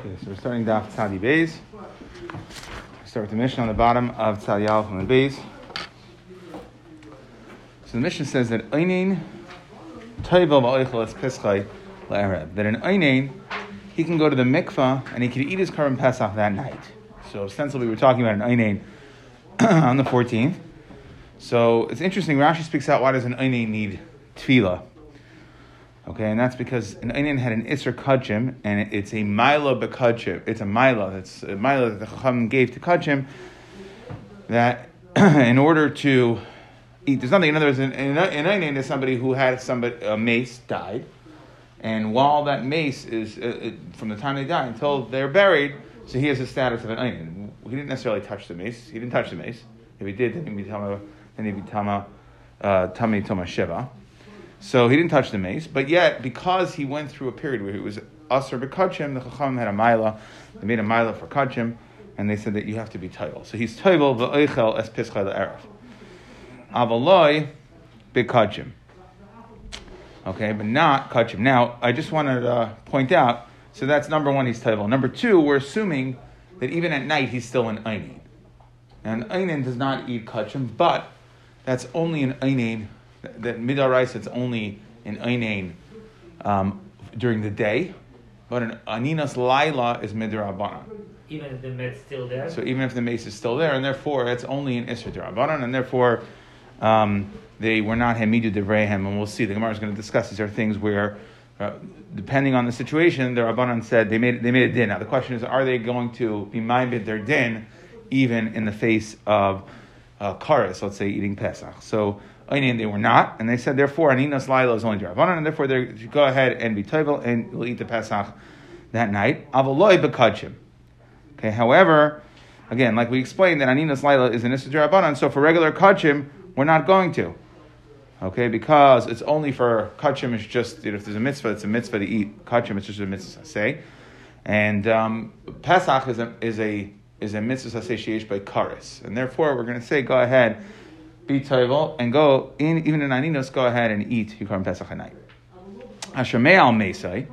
Okay, so we're starting Daf Tzadi Beis. Start with the mission on the bottom of Tzadi Aleph on the base. So the mission says that Einin Toivel Va'oichel Es Pischai La'erev. That in Einin, he can go to the mikvah and he can eat his Karban Pesach that night. So ostensibly we're talking about an Einin on the 14th. So it's interesting, Rashi speaks out why does an Einin need tefillah? Okay, and that's because an Einin had an Isser Kachim, and it's a Mila Bekachim. It's a Mila, it's a Mila that the Chacham gave to Kachim, that in order to eat, there's nothing, in other words, an Einin is somebody who had somebody, a mace died, and while that mace is, uh, from the time they die until they're buried, so he has the status of an Einin. He didn't necessarily touch the mace, he didn't touch the mace. If he did, then he'd be Tama, then he'd be Tama, uh, Tami Toma Shiva. So he didn't touch the mace, but yet because he went through a period where he was asr bekachim, the chacham had a mila. They made a mila for kachim, and they said that you have to be toivel. So he's toivel v'oichel es pischai le'erev. Avaloi bekachim. Okay, but not kachim. Now I just wanted to uh, point out. So that's number one. He's toivel. Number two, we're assuming that even at night he's still an einin. And einin does not eat kachim, but that's only an einin that midarais it's only in einain um, during the day, but an aninas laila is midrabanan. Even if the mace is still there. So even if the mace is still there, and therefore it's only in isra derabanan, and therefore um, they were not hamidu devrehem. And we'll see. The Gemara is going to discuss these are things where. Uh, depending on the situation, the Rabbanan said they made they made a din. Now the question is, are they going to be minded their din, even in the face of uh, karis, let's say eating Pesach? So they were not, and they said therefore Aninas Laila is only Darabanan, and therefore they should go ahead and be Toivel and will eat the Pesach that night. Avaloi bekachim. Okay, however, again, like we explained, that Aninas Laila is an Issa Darabanan, so for regular kachim, we're not going to. Okay, because it's only for kachim, it's just, you know, if there's a mitzvah, it's a mitzvah to eat kachim, it's just a mitzvah say. And um, Pesach is a, is a, is a mitzvah say by karis. And therefore, we're going to say, go ahead be and go in even in aninos, go ahead and eat Yikarim Pesach night. Hashamei al Mesai.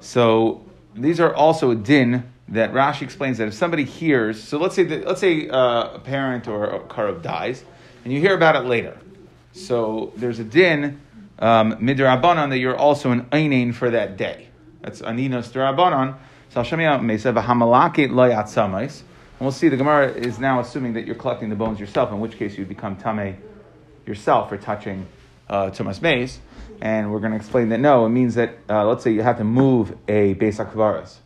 So these are also a din that Rashi explains that if somebody hears, so let's say that, let's say uh, a parent or a karov dies, and you hear about it later. So there's a din um, midrabanan that you're also an einin for that day. That's aninos derabanan. So Hashamei al Mesai v'hamalakit lo yatzamais. And we'll see the Gemara is now assuming that you're collecting the bones yourself, in which case you'd become tame yourself for touching uh, Tumas Maze. And we're going to explain that no, it means that, uh, let's say you have to move a Beis Akvaras.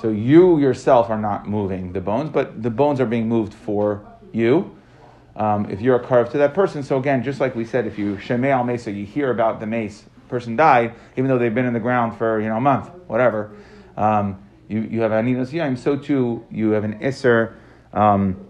So you yourself are not moving the bones, but the bones are being moved for you. Um, if you're a carve to that person. So again, just like we said, if you Shemei al Mesa, you hear about the mace, person died, even though they've been in the ground for you know a month, whatever. Um, you, you have aninos yaim, so too you have an isser, um,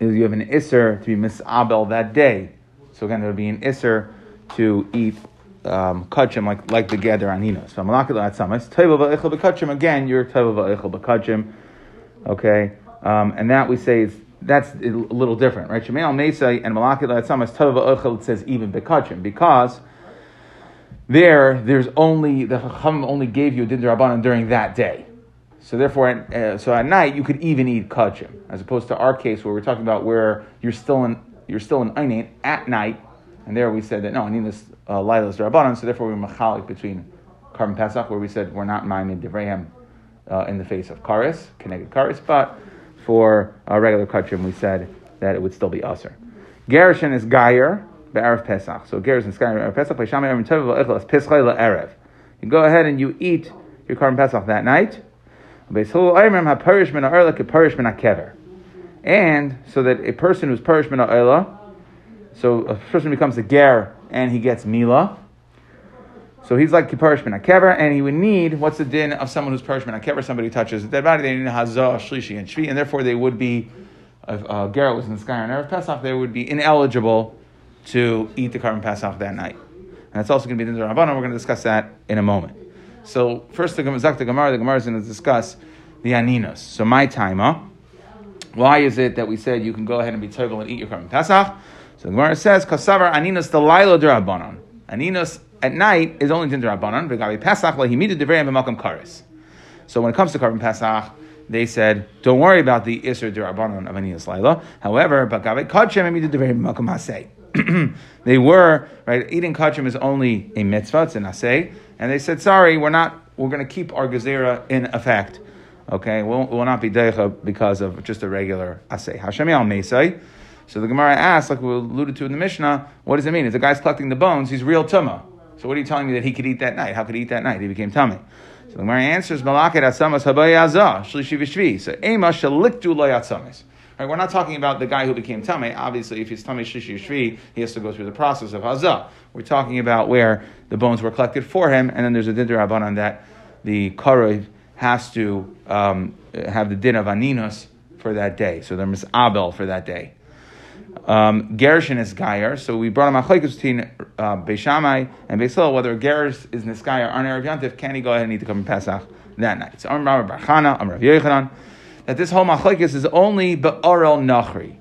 you have an isser to be misabel that day. So again, there would be an isser to eat um, kachim like like the gather aninos. So malakil at samas tayva va'echel bekachim again. You're tayva va'echel bekachim. Okay, um, and that we say is that's a little different, right? Shemei al Mesa and malakil at samas tayva. It says even bekachim because there there's only the chacham only gave you din during that day. So therefore, uh, so at night you could even eat kachim, as opposed to our case where we're talking about where you're still in you're still in einin at night, and there we said that no, I need this uh, lilas rabbanon. So therefore, we're machalik between Karban Pesach, where we said we're not miming devrayim uh, in the face of karis, connected karis, but for uh, regular kachim, we said that it would still be aser. Gershon is gayer be'erev Pesach. So gershon is gayer Pesach. You go ahead and you eat your Karban Pesach that night. And so that a person who's perish min ha'olah, so a person becomes a ger and he gets mila. So he's like kiparish min kever, and he would need what's the din of someone who's perish min kever? Somebody touches a dead body, they need hazah, shlishi, and shvi, and therefore they would be. If uh, Garrett was in the sky on erev Pesach, they would be ineligible to eat the Karban Pesach that night, and that's also going to be the Rabbanon. We're going to discuss that in a moment. So first, the Zak the Gemara, the Gemara is going to discuss the aninos. So my timer. Why is it that we said you can go ahead and be terrible and eat your Karban Pesach? So the Gemara says, "Kasavar aninos the lilo derabanan." Aninos at night is only din derabanan. Pesach lahimidu devrei b'malkam karis. So when it comes to Karban Pesach, they said, don't worry about the Isser Durabanon of Aniyas Laila. However, Bakave Kodshem Amidu Devei Makom Hasei. They were, right, eating Kodshim is only a mitzvah, it's an asay. And they said, sorry, we're not, we're going to keep our Gezerah in effect. Okay, we'll, we'll not be Deicha because of just a regular asay. Hashem al Mesai. So the Gemara asks, like we alluded to in the Mishnah, what does it mean? If the guy's collecting the bones, he's real tumah. So what are you telling me that he could eat that night? How could he eat that night? He became tummy. So the Gemara answers, Malaket asamas habayazah, shlishi v'shvi. So ema shaliktu layatsamas. Right, we're not talking about the guy who became tummy. Obviously, if he's tummy shlishi shvi, he has to go through the process of hazah. We're talking about where the bones were collected for him, and then there's a din on that the karev has to um, have the din of Aninos for that day. So there is abel for that day. Um, Gershon is Gayer, so we brought him a chaykus between uh, Beishamai and Beisil, whether Gersh is Niskayer on Erev Yantif, can he go ahead and need to come in Pesach that night? So Amr Barchana, Amr Yechanan, that this whole machlekes is only be'orel nachri.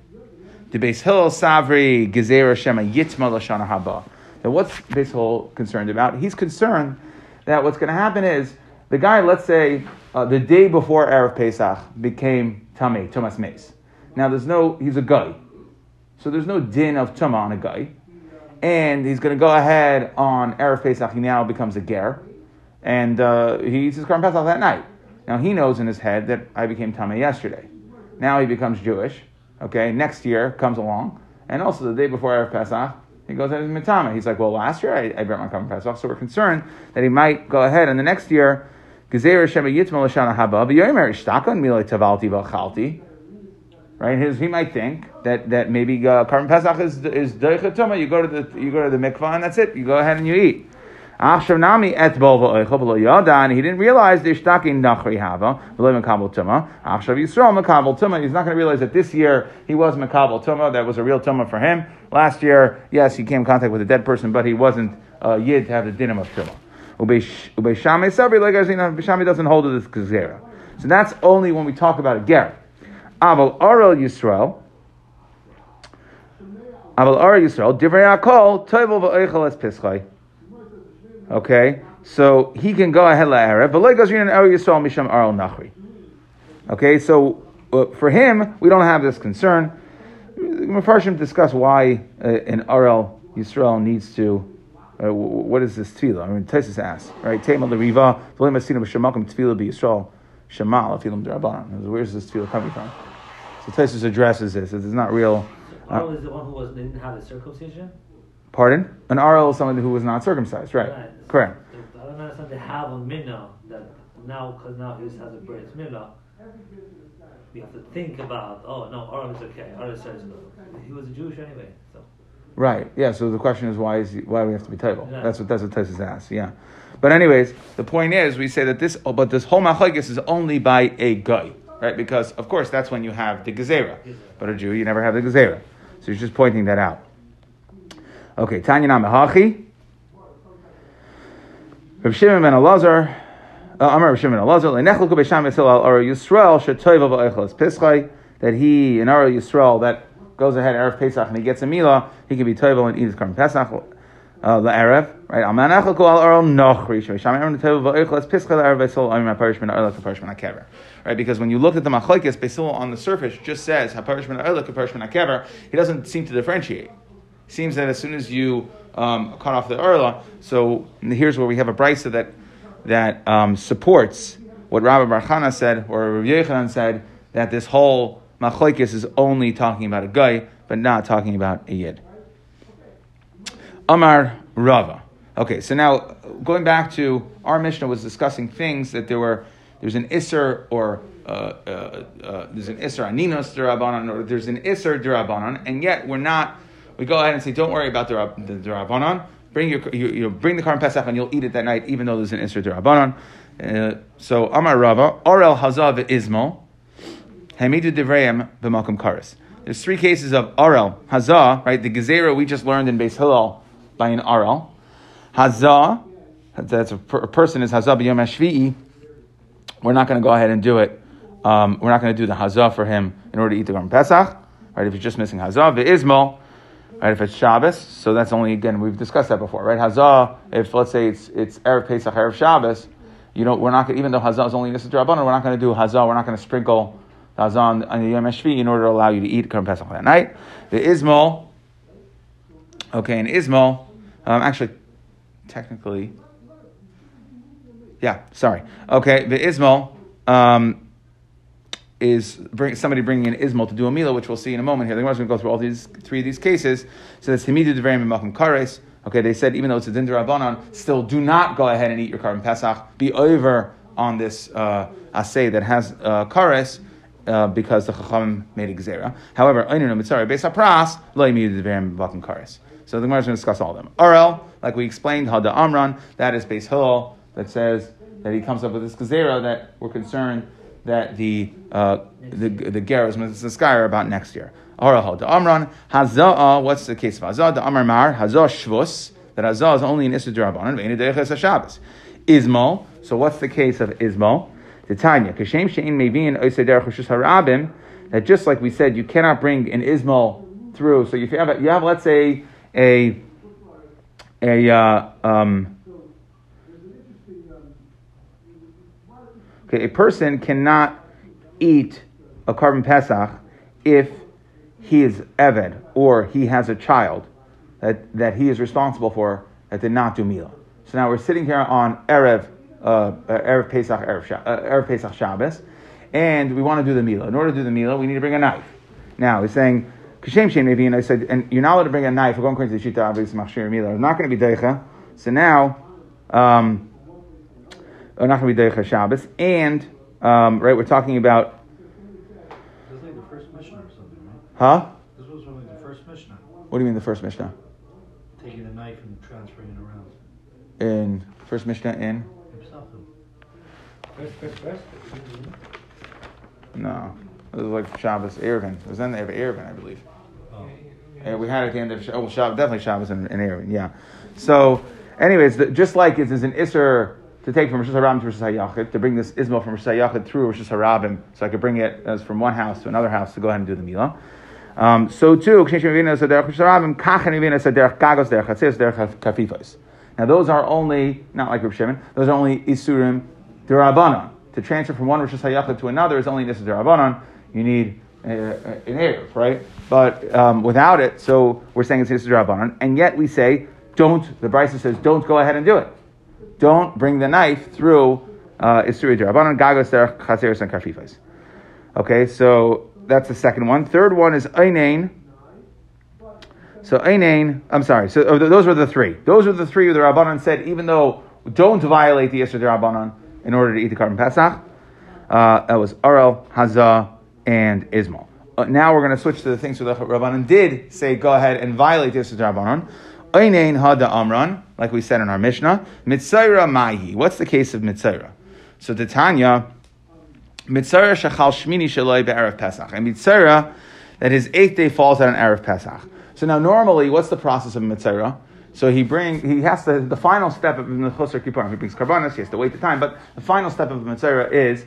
The base Hillel Savri Gezerah Shema Yitzma Lashana Haba. Now what's this whole concerned about? He's concerned that what's going to happen is the guy, let's say, uh, the day before Erev Pesach became Tamei, Thomas Mace. Now there's no, he's a guy. So there's no din of tuma on a guy. And he's going to go ahead on Erev Pesach, he now becomes a ger. And uh, he eats his Karm Pesach that night. Now he knows in his head that I became Tame yesterday. Now he becomes Jewish. Okay, next year comes along. And also the day before Erev Pesach, he goes out as Mitama. He's like, well, last year I, I brought my Karm Pesach, so we're concerned that he might go ahead and the next year, Haba. Right, His, he might think that, that maybe uh, Karm Pesach is is. You go to the you go to the mikvah and that's it. You go ahead and you eat. Nami et and he didn't realize the ishtakin nachri hava v'lo mekabel tuma. Achshav Yisrael mekabel tuma. He's not going to realize that this year he was mekabel tuma. That was a real tuma for him. Last year, yes, he came in contact with a dead person, but he wasn't uh, yid to have the dinim of tuma. Ubeshame sabri like Beshame doesn't hold to this gezerah. So that's only when we talk about a ger. Aval Arel Yisrael. Aval Arel Yisrael. Divrei Akol Toivel v'Eichel Es Pischai. Okay, so he can go ahead la'erev, but like Gazrin and Arel Yisrael Misham Arel Nachri. Okay, so uh, for him, we don't have this concern. Mepharshim discuss why uh, an Arel Yisrael needs to. Uh, what is this tefillah? I mean, Tesis asks, right? Tema the riva, v'lim asinu b'shemakim tefillah b'Yisrael shemal afilim derabanan. Where's this tefillah coming from? So Tesis addresses this. It's not real. Uh, Arel is the one who was, didn't have the circumcision. Pardon? An Arel is someone who was not circumcised, right? right. Correct. I don't understand they have a Minna that now, because now he has a bris Minna, we have to think about, oh, no, Arel is okay. Arel says no. He was a Jewish anyway, so. Right. Yeah. So the question is why is he, why we have to be table? Yeah. That's what that's what Tesis asks. Yeah. But anyways, the point is we say that this oh, but this whole machlekes is only by a guy, right? Because of course that's when you have the gezerah. But a Jew you never have the gezerah. So he's just pointing that out. Okay, Tanya Namahachi. Rav Shimon ben Elazar, uh, Amar Rav Shimon Elazar, Leinechluku Beisham Yisrael al Ara Yisrael Shetoiva v'Eichel Pischai, that he, in Ara Yisrael, that goes ahead Erev Pesach and he gets a Mila, he can be Toiva and eat his Karm Pesach, uh, the Erev, right? Aman Echluku al Ara Nochri, Shemisham Erev Toiva v'Eichel Pischai, the Erev Beisol, Amim HaParish ben Arla HaParish ben HaKever. Right, because when you look at the Machlekes, Beisol on the surface just says HaParish ben Arla HaParish ben HaKever, he doesn't seem to differentiate seems that as soon as you um, cut off the Erla, so here's where we have a brisa that that um, supports what Rabbi Barchana said, or Rabbi Yechanan said, that this whole machlekes is only talking about a guy, but not talking about a yid. Amar Rava. Okay, so now going back to our Mishnah was discussing things that there were there's an isser or uh, uh, uh, there's an isser aninos derabanan or there's an isser derabanan, and yet we're not we go ahead and say, don't worry about the, the, the Rabbanon. Bring your, you, you know, bring the Karm Pesach and you'll eat it that night, even though there's an Isra Rabbanon. Uh, so Amar Rava, Orel Hazav Ismo, Hamidu Devreim b'Malkum Karis. There's three cases of Orel Hazah, right? The Gezerah we just learned in Beis Hillel by an Orel. Hazah, that's a, per, a person is Hazah b'Yom Hashvi'i. We're not going to go ahead and do it. Um, we're not going to do the Hazah for him in order to eat the Karm Pesach. Right? If he's just missing Hazah, Ismo. Right, if it's Shabbos, so that's only again we've discussed that before, right? Hazah, if let's say it's it's erev Pesach, erev Shabbos, you know, we're not even though Hazah is only Nisr Rabbanon, we're not going to do Hazah, we're not going to sprinkle Hazah on, on the Yom in order to allow you to eat Karm Pesach that night. The Ismol, okay, in Ismol, um, actually, technically, yeah, sorry. Okay, the Ismol, um, is bring, somebody bringing in Ismail to do a Mila, which we'll see in a moment here. The Gemara is going to go through all these three of these cases. So that's Hamidu Devarim and Malcolm Kares. Okay, they said even though it's a Din Rabbanon, still do not go ahead and eat your Karban Pesach. Be over on this uh, assay that has uh, Kares. Uh, because the Chacham made a Gzera. However, Einu Mitzari Beis HaPras, Lo Yimidu Kares. So the Gemara is going to discuss all of them. Arel, like we explained, Hada Amran, that is Beis Hillel, that says that he comes up with this Gzera that we're concerned that the uh, the the ger is about next year. Arahal the Amran Hazah. What's the case of Hazah? The Amar Mar Hazah Shvus. That Hazah is only in Issa Durabanan. Ve'inu Deiches Shabbos. Ismo. So what's the case of Ismo? Tanya Kashem Shein Mevin Oisei Derech Harabim. That just like we said, you cannot bring an Ismo through. So if you have a, you have let's say a a uh, um, Okay, a person cannot eat a Karban Pesach if he is Eved or he has a child that, that he is responsible for that did not do Mila. So now we're sitting here on Erev, uh, uh Erev Pesach, Erev, uh, Erev Pesach Shabbos, and we want to do the Mila. In order to do the Mila, we need to bring a knife. Now, he's saying, Kashem Shem maybe, and I said, and you're not allowed to bring a knife. We're going according to Shita, obviously, Machshir Mila. It's not going to be Deicha. So now, um, or not going to be Deicha Shabbos, and um, right, we're talking about. This like the first Mishnah or something, right? Huh? This was really the first Mishnah. What do you mean the first Mishnah? Taking the knife and transferring it around. In first Mishnah in. First, first, first. No, it was like Shabbos Erevin. It was then they have Erevin, I believe. Oh. Yeah, we had it at the end of oh Shabbos, definitely Shabbos and, and Erevin. Yeah. So, anyways, the, just like it's, it's an Isser to take from Rosh Hashanah to Rosh Hashanah, to bring this Ismail from Rosh Hashanah through Rosh Hashanah, so I could bring it as from one house to another house to go ahead and do the Milah. Um, so too, now those are only, not like Rav Shimon, those are only Isurim Durabanan. To transfer from one Rosh Hashanah to another is only Nisa Durabanan. You need uh, an Erev, right? But um, without it, so we're saying it's Nisa Durabanan, and yet we say, don't, the Bryce says, don't go ahead and do it don't bring the knife through uh, Isuri Gagos, Chaseris, and Karfifas. Okay, so that's the second one. Third one is Einain. So Einain, I'm sorry, so oh, those were the three. Those were the three the Rabbanan said, even though don't violate the Isra Rabbanan in order to eat the Karban Pesach. Uh, that was Arel, Hazah, and Ismail. Uh, now we're going to switch to the things that the did say go ahead and violate the Isra Rabbanan. Einain hada amran, like we said in our Mishnah. Mitzaira mahi. What's the case of mitzaira? So the Tanya, mitzaira shachal shmini shaloi be'erev Pesach. And mitzaira, that his eighth day falls on an erev Pesach. So now normally, what's the process of mitzaira? So he bring he has to the final step of the chosar kippurim. He brings karbanas. He has to wait the time, but the final step of the is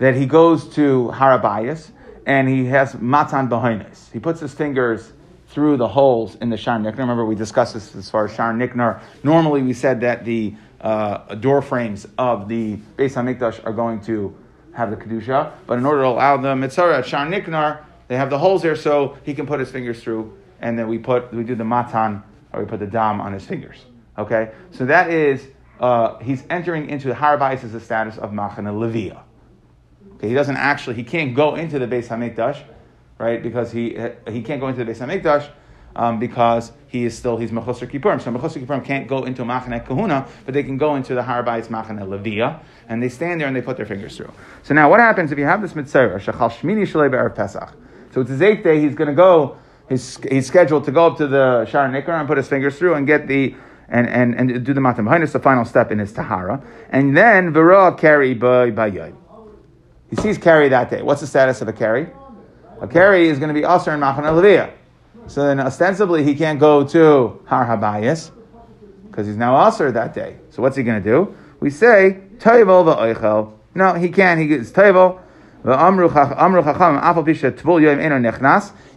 that he goes to harabayas and he has matan behinis. He puts his fingers through the holes in the Shar Nikanor. Remember, we discussed this as far as Shar Nikanor. Normally, we said that the uh, door frames of the Beis Hamikdash are going to have the Kedusha, but in order to allow the Mitzvah at Shar they have the holes there so he can put his fingers through, and then we put we do the matan or we put the dam on his fingers. Okay, so that is uh, he's entering into the Harabais as the status of Machana Levia. Okay, he doesn't actually he can't go into the Beis Hamikdash right? Because he he can't go into the Beis Hamikdash um, because he is still he's mechusar kippurim. So mechusar kippurim can't go into machane kahuna, but they can go into the harbayis machane levia, and they stand there and they put their fingers through. So now, what happens if you have this mitzvah shachal shmini pesach? So it's his eighth day. He's going to go. He's, he's scheduled to go up to the Shar Nikar and put his fingers through and get the and, and, and do the matam us, the final step in his tahara. And then Vira carry by by He sees carry that day. What's the status of a carry? A carry is going to be Asr and Machana Leviyah. So then ostensibly he can't go to Har Habayis because he's now Asr that day. So what's he going to do? We say, Toivel va'oichel. No, he can't. He gets Toivel.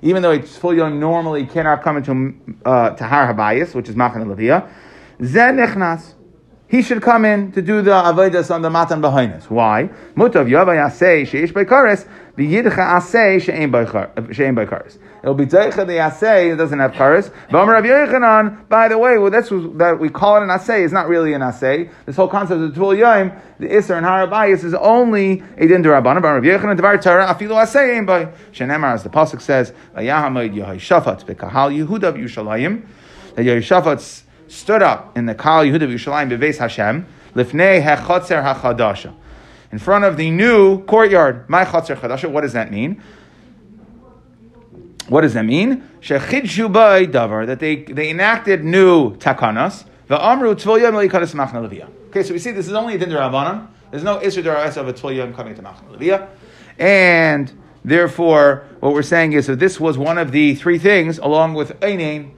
Even though it's full yom normally cannot come into uh, to Har Habayis, which is Machana Leviyah. Zen nechnas. He should come in to do the avodas on the matan behind us. Why? Mutav yava yasei sheish beikaris b'yidcha asei she'en beikaris. It'll be deicha the asei it doesn't have karis. V'omer Rav Yochanan. By the way, well that's that we call it an asei is not really an asei. This whole concept of tul yom, the iser and harabayis is only a din derabbanan. But Rav Yochanan devar Torah afilu asei ein by shenemar as the pasuk says vayahamoid yahai shafat bekahal Yehuda Yerushalayim that Yehoshaphat stood up in the Kal Yehuda Yerushalayim beveis Hashem lifnei hechotzer hachadasha in front of the new courtyard. My chotzer chadasha. What does that mean? What does that mean? Shechidshu by davar that they they enacted new takanas. The amru tvoyam leikadas machna levia. Okay, so we see this is only a din derabanan. There's no isur derais of a tvoyam coming to machna levia, and therefore what we're saying is that this was one of the three things, along with einin,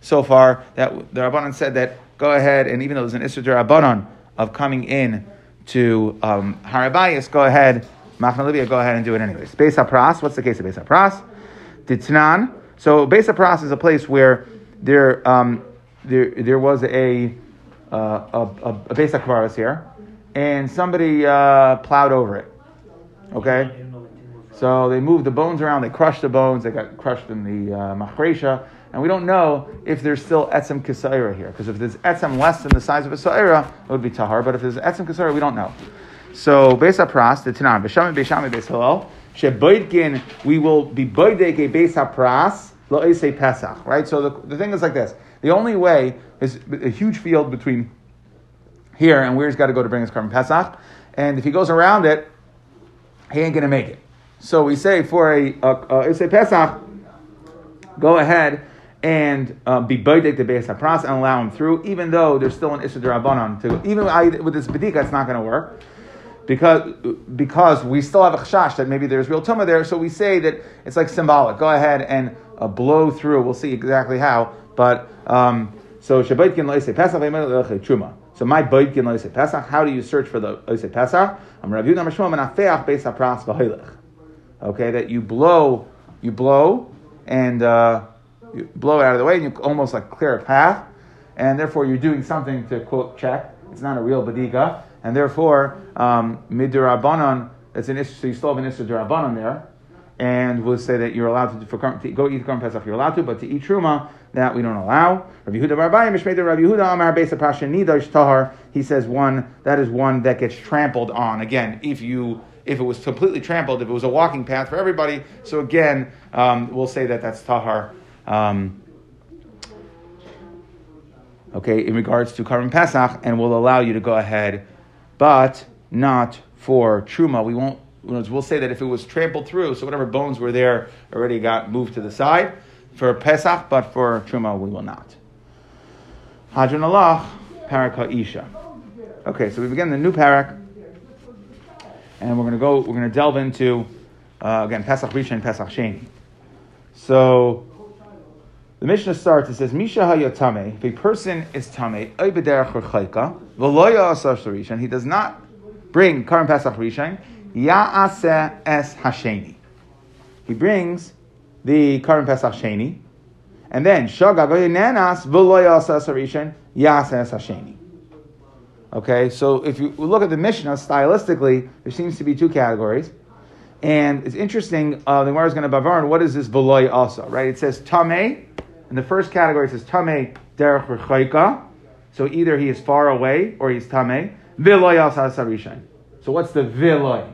so far that the rabbanan said that go ahead and even though there's an isur derabanan of coming in to um, harabayas, go ahead. Machna levia, go ahead and do it anyways. Beis hapras. What's the case of beis hapras? Ditnan. So Beis Pras is a place where there, um, there, there was a, uh, a, a, a Beis Akvaris here, and somebody uh, plowed over it. Okay? So they moved the bones around, they crushed the bones, they got crushed in the uh, Machresha, and we don't know if there's still Etzem Kisaira here, because if there's Etzem less than the size of a Saira, it would be Tahar, but if there's Etzem Kisaira, we don't know. So Beis Pras, the Tanan, B'Shamim B'Shami Beis Hillel, Sheboidkin, we will be boidek a beis hapras lo'esei pesach. Right. So the, the thing is like this: the only way is a huge field between here and where he's got to go to bring his carbon pesach, and if he goes around it, he ain't going to make it. So we say for a, a, a pesach, go ahead and uh, be boidek the beis hapras and allow him through, even though there's still an issue to even with this bedika, it's not going to work because, because we still have a chashash that maybe there's real tumah there, so we say that it's like symbolic. Go ahead and uh, blow through. We'll see exactly how. But um, so Shabbatkin loise Pesach truma. So my baitkin loise Pesach. How do you search for the loise Pesach? I'm Rav Yehuda Mashmom and Afeach Beis Hapras. Okay, that you blow, you blow, and uh, you blow it out of the way, and you almost like clear a path, and therefore you're doing something to quote check. It's not a real badika and therefore um, midirabanan. It's an issue. So you still have an issue dirabanan there, and we'll say that you're allowed to, for, to go eat the korban pesach. You're allowed to, but to eat truma that we don't allow. Rabbi Yehuda Barbayim Mishmei Rabbi Yehuda Amar Beis Nidash Tahar. He says one that is one that gets trampled on. Again, if you if it was completely trampled, if it was a walking path for everybody. So again, um, we'll say that that's tahar. Um, okay, in regards to Karban Pesach, and we'll allow you to go ahead but not for truma. We won't. We'll say that if it was trampled through, so whatever bones were there already got moved to the side for Pesach, but for truma we will not. Hadron Allah, Parak Isha. Okay, so we begin the new parak, and we're going to go. We're going to delve into uh, again Pesach Rishon and Pesach Sheni. So the Mishnah starts, it says, Misha hayotame, if a person is tame, and he does not bring Karim Pesach Rishon, Ya'aseh es hasheni. He brings the Karim Pesach Sheni, and then Shagag nenas v'loyasa Rishon, Ya'aseh es hasheni. Okay, so if you look at the Mishnah stylistically, there seems to be two categories. And it's interesting, uh, the Gemara is going to bavarn, what is this v'loy also, right? It says tame, in the first category, says Tame Derech Rechaika. So either he is far away or he's Tame. Viloy Sarishan. So what's the Viloy?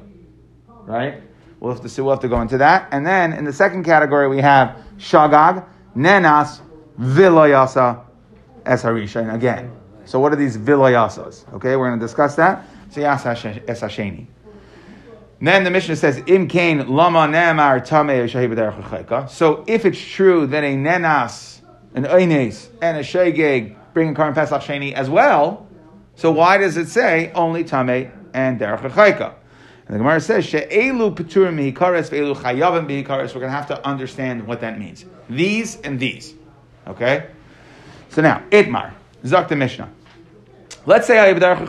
Right? We'll have to see, we'll have to go into that. And then in the second category, we have Shagag, Nenas, Viloyasa, Esarishan again. So what are these Viloyasas? Okay, we're going to discuss that. So Yasa Esasheni. Then the Mishnah says, "Im kain lama nemar tame So if it's true that a nenas, an eines, and a shegeg bring a karm pesach sheni as well, so why does it say only tame and derech chayka? And the Gemara says, "She'elu peturim mihikares ve'elu chayavim mihikares." We're going to have to understand what that means. These and these. Okay. So now, itmar zak the Mishnah. Let's say. He's with derech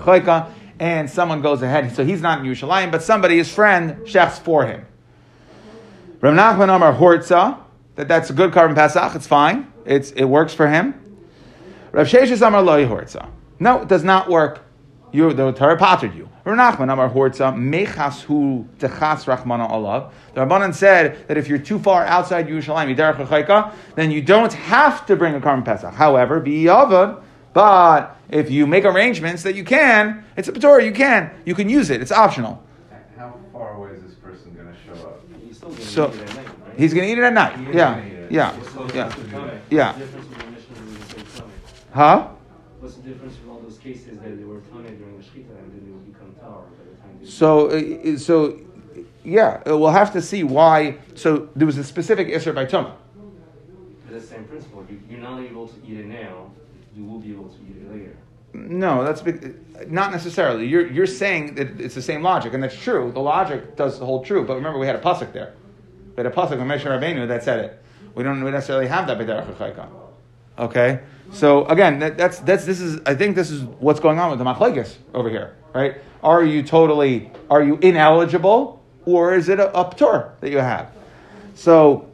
chayka and someone goes ahead, so he's not in Yerushalayim, but somebody, his friend, shechs for him. Rav Nachman Amar Hortza, that that's a good korban Pesach, it's fine, it's, it works for him. Rav Sheshes Amar Loi Hortza. No, it does not work. You, the Torah pattered you. Rav Nachman Amar Hortza Mechas Hu Techas Rachmana Olav. The Rabbanan said that if you're too far outside Yerushalayim, then you don't have to bring a Karm Pesach. However, B'Yavad, but if you make arrangements that you can, it's a Torah, you can. You can use it. It's optional. How far away is this person going to show up? He's still gonna So- eat it at night, right? He's going to eat it at night. He Yeah. gonna it. Yeah. So Yeah. Yeah. What's the difference with the Mishnah and the same Tame? Huh? What's the difference with all those cases that they were Tame during the Shechita and then they would become Tower by the time they So, uh, so, yeah, uh, we'll have to see why. So there was a specific Isser by Tumah. The same principle. You, you're not able to eat it now, you will be able to eat it later. No, that's not necessarily. You're, you're saying that it's the same logic, and that's true. The logic does hold true. But remember, we had a pasuk there. We had a pasuk with Moshe Rabbeinu that said it. We don't necessarily have that. Okay, so again, that, that's that's this is I think this is what's going on with the machlekes over here, right? Are you totally are you ineligible, or is it a, a that you have? So.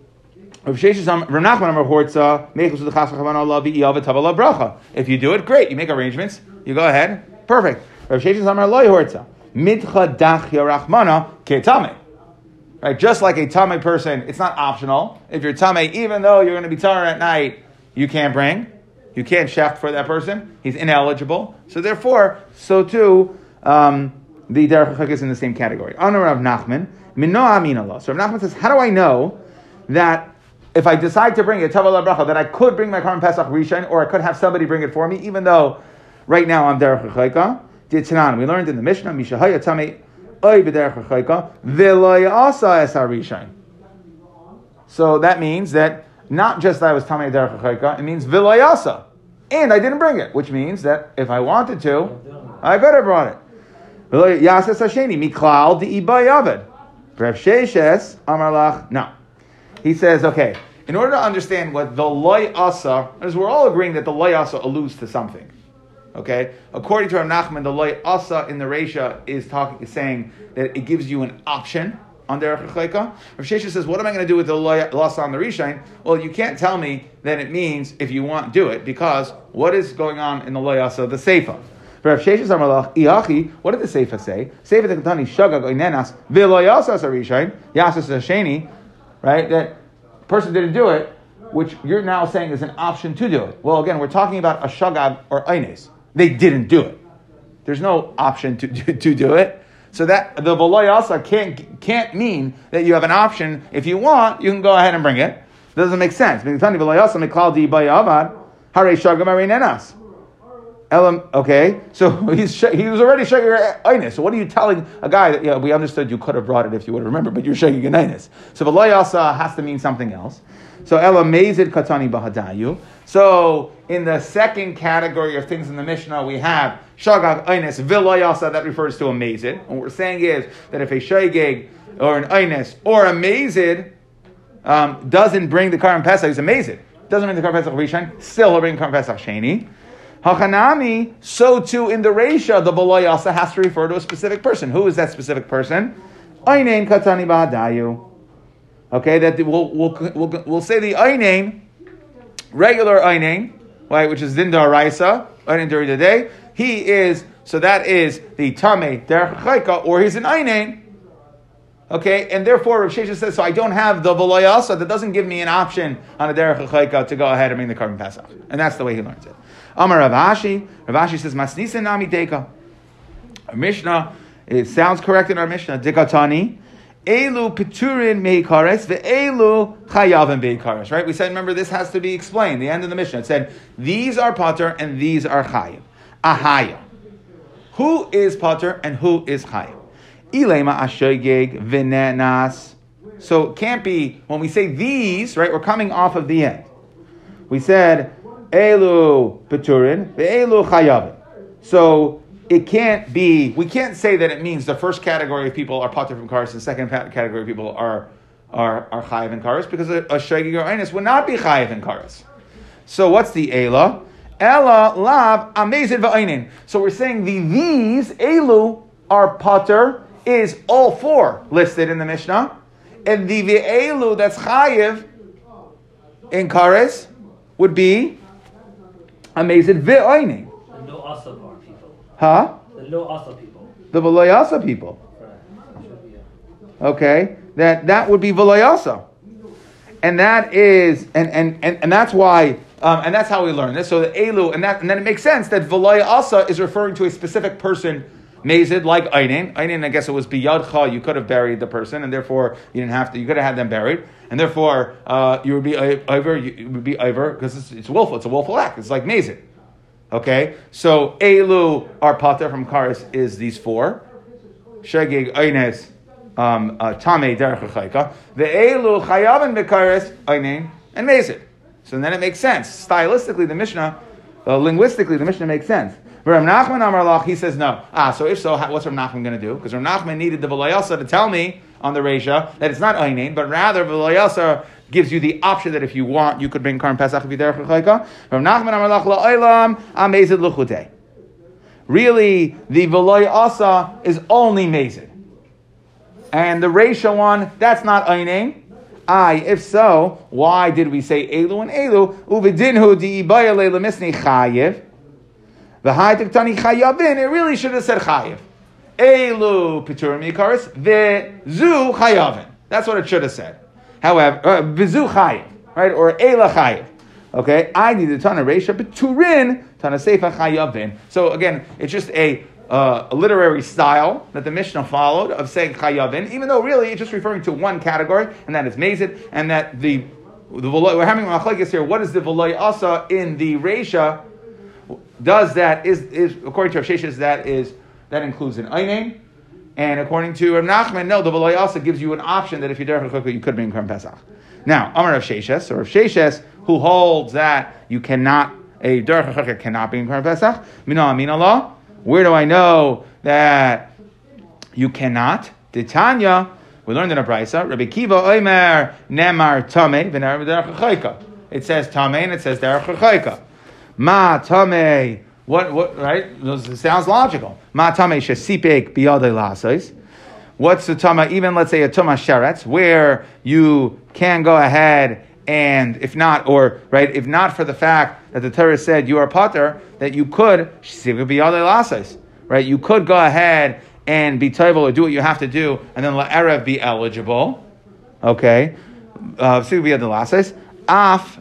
If you do it, great. You make arrangements. You go ahead. Perfect. Right, just like a tame person, it's not optional. If you're tame, even though you're going to be tar at night, you can't bring, you can't shecht for that person. He's ineligible. So therefore, so too, um, the derech Chag is in the same category. Honor Rav Nachman, Mino Amin Allah. So Rav Nachman says, how do I know that if I decide to bring it, that I could bring my Karm Pesach Rishon, or I could have somebody bring it for me, even though right now I'm derech Chayka. Tanan, we learned in the Mishnah, Mishahaya Tame Oy b'derech Chayka, V'loy Asa Es HaRishon. So that means that not just that I was Tamei Derech Chayka, it means Vilayasa. And I didn't bring it, which means that if I wanted to, I could have brought it. V'lo Yasas Hasheni, Miklal Di'ibay Yaved. Rav Sheshes, Amar Lach, no. He says, okay, in order to understand what the loy asa, as we're all agreeing that the loy asa alludes to something. Okay, according to Rav Nachman, the loy asa in the Resha is talking, is saying that it gives you an option on derech chayka. Rav Shesha says, what am I going to do with the loy asa on the Rishain? Well, you can't tell me that it means if you want, do it, because what is going on in the loy asa, the seifa? Rav Shesha Samalach, Iachi, what did the Seifa say? Seifa the Katani, Shagag, Oinenas, Viloyasas Arishain, Yasas Hasheni, right? That person didn't do it, which you're now saying is an option to do it. Well, again, we're talking about a Shagag or Oines. They didn't do it. There's no option to, to, to do it. So that the Veloyasa can't, can't mean that you have an option. If you want, you can go ahead and bring it. Doesn't make sense. Elam, okay, so he's he was already shaking einus. So what are you telling a guy that yeah we understood you could have brought it if you would have remembered, but you're shaking an einus. So v'loyasa has to mean something else. So elam mezid katani bahadayu. So in the second category of things in the Mishnah we have shagag einus v'loyasa that refers to a. And what we're saying is that if a shagig or an einus or a mezid um, doesn't bring the Karim Pesach, he's a mezid. Doesn't bring the Karim Pesach Rishon, still he'll bring Karim Pesach Sheni. Hachanami, so too in the Resha, the Baloyasa has to refer to a specific person. Who is that specific person? Einain Katani Bahadayu. Okay, that we'll, we'll, we'll, we'll say the Einain, regular Einain, right, which is Dindar Raisa, Einain during the day. He is, so that is the Tame Derech Chayka, or he's an Einain. Okay, and therefore Rav Shesha says, so I don't have the Valoyasa, that doesn't give me an option on a Derech to go ahead and bring the carbon Pesach. And that's the way he learns it. Amar Rav Ashi, Ravashi says, Masnisa Nami Deka. Our Mishnah, it sounds correct in our Mishnah, Dekatani, Elu Piturin Meikares, Ve'elu Chayavim Beikares, right? We said, remember, this has to be explained, the end of the Mishnah. It said, these are Pater and these are Chayim. Ahaya. Who is Pater and who is Chayim? Ilema Ashogeg Venenas. So it can't be, when we say these, right, we're coming off of the end. We said, Elu Peturin, Elu Chayavim. So it can't be, we can't say that it means the first category of people are Pater from Karis, and the second category of people are, are, are Chayav and Karis, because a, a Shagig or Einus would not be Chayav and Karis. So what's the Ela? Ela lav amazed va'inin. So we're saying the these elu are pater is all four listed in the Mishnah, and the ve'elu that's chayiv in kares would be amazed. The no asa people. Huh? The no asa people. The veloyasa people. Right. Should be, yeah. Okay? That that would be veloyasa. And that is and and, and, and that's why um, and that's how we learn this. So the elu, and that and then it makes sense that velaya asa is referring to a specific person, mazid like einin. Einin, I guess it was biyadcha. You could have buried the person, and therefore you didn't have to. You could have had them buried, and therefore uh, you would be over. You would be over because it's, it's willful. It's a willful act. It's like mazid. Okay, so elu our from karis is these four. Shegig eines. Um, uh, tame derech. The elu chayavin bekaris einin and mazid. So then it makes sense. Stylistically, the Mishnah, uh, linguistically, the Mishnah makes sense. But Rav Nachman Amarlach, he says no. Ah, so if so, what's Rav Nachman going to do? Because Rav Nachman needed the Velayasa to tell me on the Reisha that it's not Einin, but rather Velayasa gives you the option that if you want, you could bring Karm Pesach if you're Rav Nachman Amarlach la'olam amazid luchutei. Really, the Velayasa is only mazid. And the Reisha one, that's not Einin. I, if so, why did we say Elu and Elu? Uvidinhu di'ibaya le'lemisni chayiv. The high tiktani chayavin, it really should have said chayiv. Elu piturim yikaris, ve'zu chayavin. That's what it should have said. However, uh, vizu chayiv, right? Or ela chayiv. Okay, I need the tana reisha, but turin tana seifa chayavin. So again, it's just a uh, a literary style that the Mishnah followed of saying chayavin, even though really it's just referring to one category, and that is mazid, and that the, the we're having a machlekes here. What is the v'loy asa in the reisha? Does that is is according to Rav Sheshes that is that includes an einin, and according to Rav Nachman, no, the v'loy asa gives you an option that if you're derech you could bring Karm Pesach. Now, Amar Rav Sheshes or Rav Sheshes who holds that you cannot a derech cannot bring Karm Pesach. Mina amin law. Where do I know that you cannot? Titania, we learned in a brisa, Rabbi Kiva Omer Nemar Tame v'ner It says Tame and it says Derech Ma Tame. What, what, right? It sounds logical. Ma Tame Shesipek Biyadei Lasais. What's the Tama, even let's say a Tama Sheretz, where you can go ahead and if not, or right, if not for the fact that the Torah said you are potter, that you could right? You could go ahead and be table or do what you have to do, and then erev be eligible. Okay, uh, af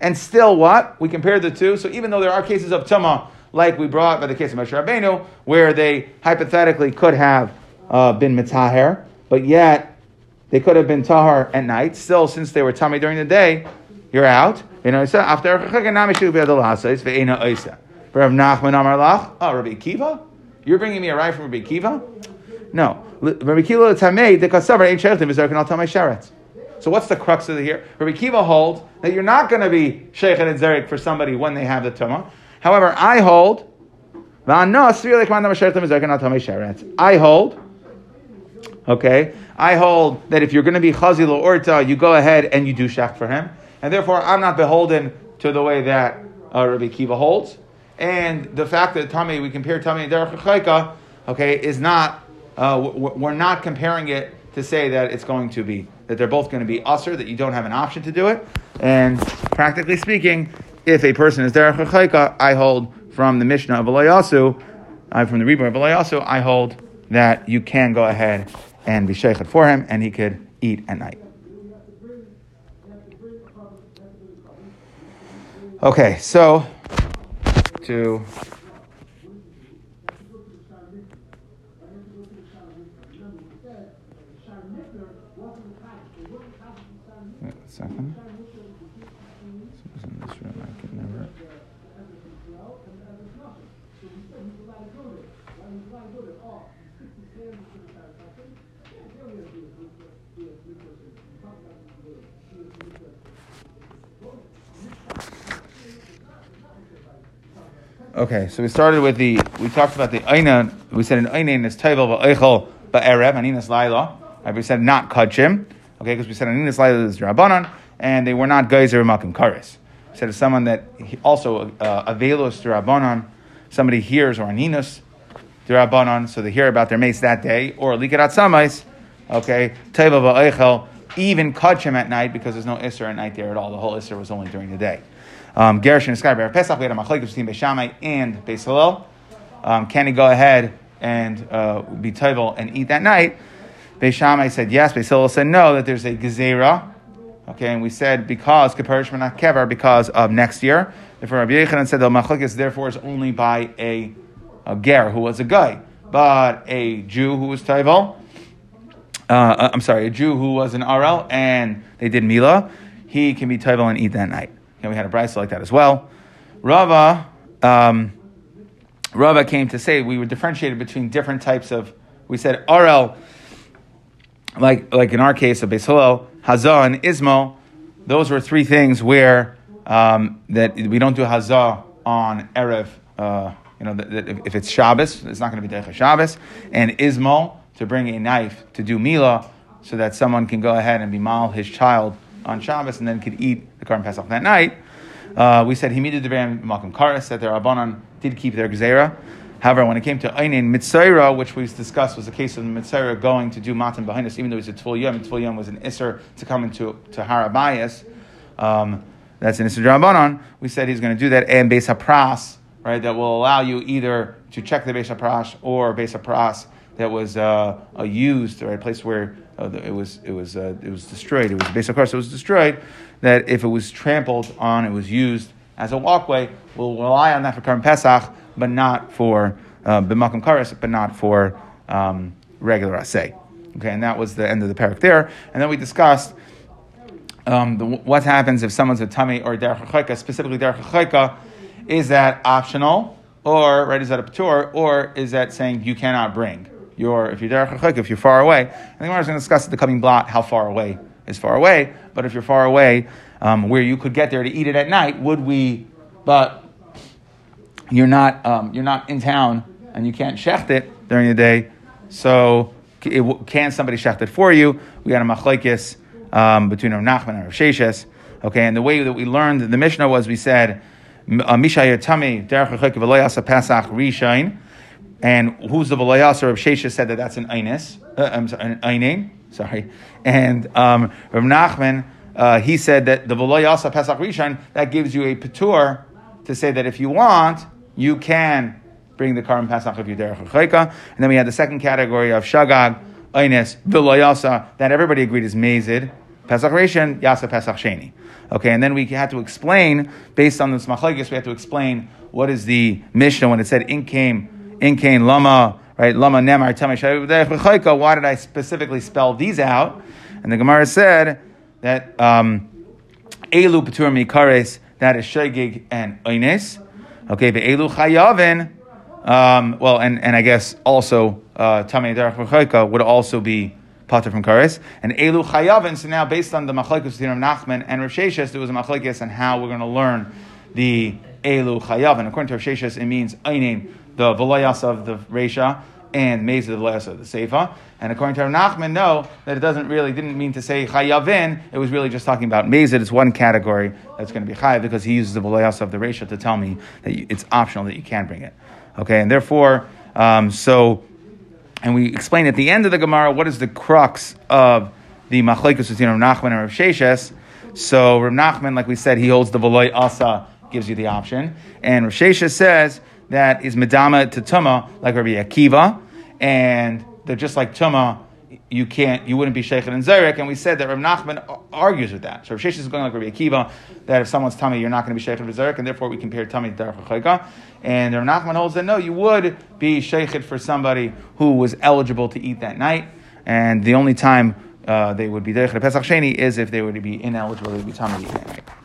and still what we compare the two. So even though there are cases of tuma, like we brought by the case of Moshe Rabbeinu, where they hypothetically could have uh, been mitzaher, but yet they could have been tahar at night. Still, since they were tummy during the day, you're out. You know, so after Rav Nachman Amar Lach. Oh, Rabbi Kiva, you're bringing me a ride from Rabbi Kiva? No, Rabbi Kiva Tamei the Kasavar ain't Shertim is Al Tamei Sheretz. So what's the crux of the here? Rabbi Kiva holds that you're not going to be Sheikh and Zerik for somebody when they have the tumah. However, I hold. I hold. Okay, I hold that if you're going to be chazil or orta, you go ahead and you do shak for him, and therefore I'm not beholden to the way that uh, Rabbi Kiva holds. And the fact that Tami, we compare Tami and Derech Chayka, okay, is not, uh, we're not comparing it to say that it's going to be, that they're both going to be usher, that you don't have an option to do it. And practically speaking, if a person is Derech Chayka, I hold from the Mishnah of Elayasu, I'm from the Rebbe of Elayasu, I hold that you can go ahead and be sheikhed for him, and he could eat at night. Okay, so to second. Okay, so we started with the, we talked about the Aina, we said an Aina is Taival Va'eichel Ba'erev, Aninas Laila. Right, we said not Kachim, okay, because we said Aninas Laila is Rabbanan, and they were not Geyser Makim Karis. We said someone that also uh, Avelos Rabbanan, somebody hears, or Aninas Rabbanan, so they hear about their mates that day, or Likarat Samais, okay, Taival Va'eichel, even Kachim at night, because there's no Isser at night there at all. The whole Isser was only during the day. um, Gershon and Sky Pesach, we had a machlekes between Beis Shammai and Beis Hillel. Um, can he go ahead and uh, be toivel and eat that night? Beis Shammai said yes. Beis said no. That there's a gezerah. Okay, and we said because kaparish kever because of next year. Therefore, Rabbi Yechanan said the machlekes therefore is only by a, a ger who was a guy, but a Jew who was toivel. Uh, I'm sorry, a Jew who was an arel and they did Mila, he can be toivel and eat that night. And we had a brisa like that as well. Rava, um, Rava came to say we were differentiated between different types of. We said RL, like like in our case of Beis Hillel, Hazah and Izmel. Those were three things where um, that we don't do Hazah on erev. Uh, you know, if it's Shabbos, it's not going to be Derech Shabbos, and Izmel to bring a knife to do Mila, so that someone can go ahead and be mal his child on Shabbos and then could eat the Karm Pesach that night. Uh, we said he needed the Malcolm Karas that their Abanon did keep their Gzera. However, when it came to Einin Mitzaira, which we discussed was the case of Mitzaira going to do Matan behind us, even though he was a Tvul Yom, Tvul Yom was an Isser to come into to Har HaBayis. Um, that's an Isser Rabbanon. We said he's going to do that and Beis HaPras, right, that will allow you either to check the Beis HaPras or Beis HaPras that was uh, uh, used, or a place where uh, it was it was uh, it was destroyed. It was based on course it was destroyed. That if it was trampled on, it was used as a walkway. We'll rely on that for Karm Pesach, but not for b'makom kares, but not for um, regular asay. Okay, and that was the end of the perek there. And then we discussed um, the, what happens if someone's a tamei or derech specifically derech Is that optional, or right? Is that a patur, or is that saying you cannot bring? If you're derech if you're far away. I think we're just going to discuss the coming blot how far away is far away. But if you're far away, um, where you could get there to eat it at night, would we? But you're not um, you're not in town and you can't shecht it during the day. So it, can somebody shecht it for you? We had a machlekes um, between Rav Nachman and Rav Sheshes. Okay, and the way that we learned the Mishnah was we said. Uh, Misha Yatami, Derech Pesach Rishain. And who's the Balayasar of Shesha said that that's an Einis, uh, I'm sorry, an Einin, sorry. And um, Rav Nachman, uh, he said that the Balayasa Pesach Rishon, that gives you a Patur to say that if you want, you can bring the Karim Pesach of Chayka. And then we had the second category of Shagag, Einis, Vilayasa, that everybody agreed is Mazid, Pesach Rishon, Yasa Pesach Sheni. Okay, and then we had to explain, based on this machlekes, we had to explain what is the Mishnah when it said in came in Kain Lama, right? Lama Nemar Tamei Why did I specifically spell these out? And the Gemara said that um, Elu Patur Mikares, that is Shegig and Oines. Okay, but Elu Chayavin, um, well, and, and I guess also uh, Tamei Derech would also be Patur from Kares. And Elu Chayavin, so now based on the Machlekes of Nachman and Rav Sheshes, there was a Machlekes on how we're going to learn the Elu Chayavin. According to Rav Sheshes, it means Einin the Velayas of the Resha and Meza the Velayas of the Seifa. And according to Rav Nachman, no, that it doesn't really, didn't mean to say Chayavin, it was really just talking about Meza. It's one category that's going to be Chayav because he uses the Velayas of the Resha to tell me that it's optional that you can bring it. Okay, and therefore, um, so, and we explain at the end of the Gemara what is the crux of the Machlekes between Rav Nachman and Rav Sheshes. So Rav Nachman, like we said, he holds the Veloy Asa, gives you the option. And Rav Sheshes says that is Medama to Tuma, like Rabbi Akiva, and they're just like Tuma, you can't, you wouldn't be Sheikh and Zarek, and we said that Rabbi Nachman argues with that. So Rav is going like Rabbi Akiva, that if someone's tamei, you're not going to be Sheikh and Zarek, and therefore we compare tamei to Chayka. And Rabbi Nachman holds that no, you would be Sheikh for somebody who was eligible to eat that night, and the only time uh, they would be Derech Pesach Sheni is if they were to be ineligible to be tamei that night.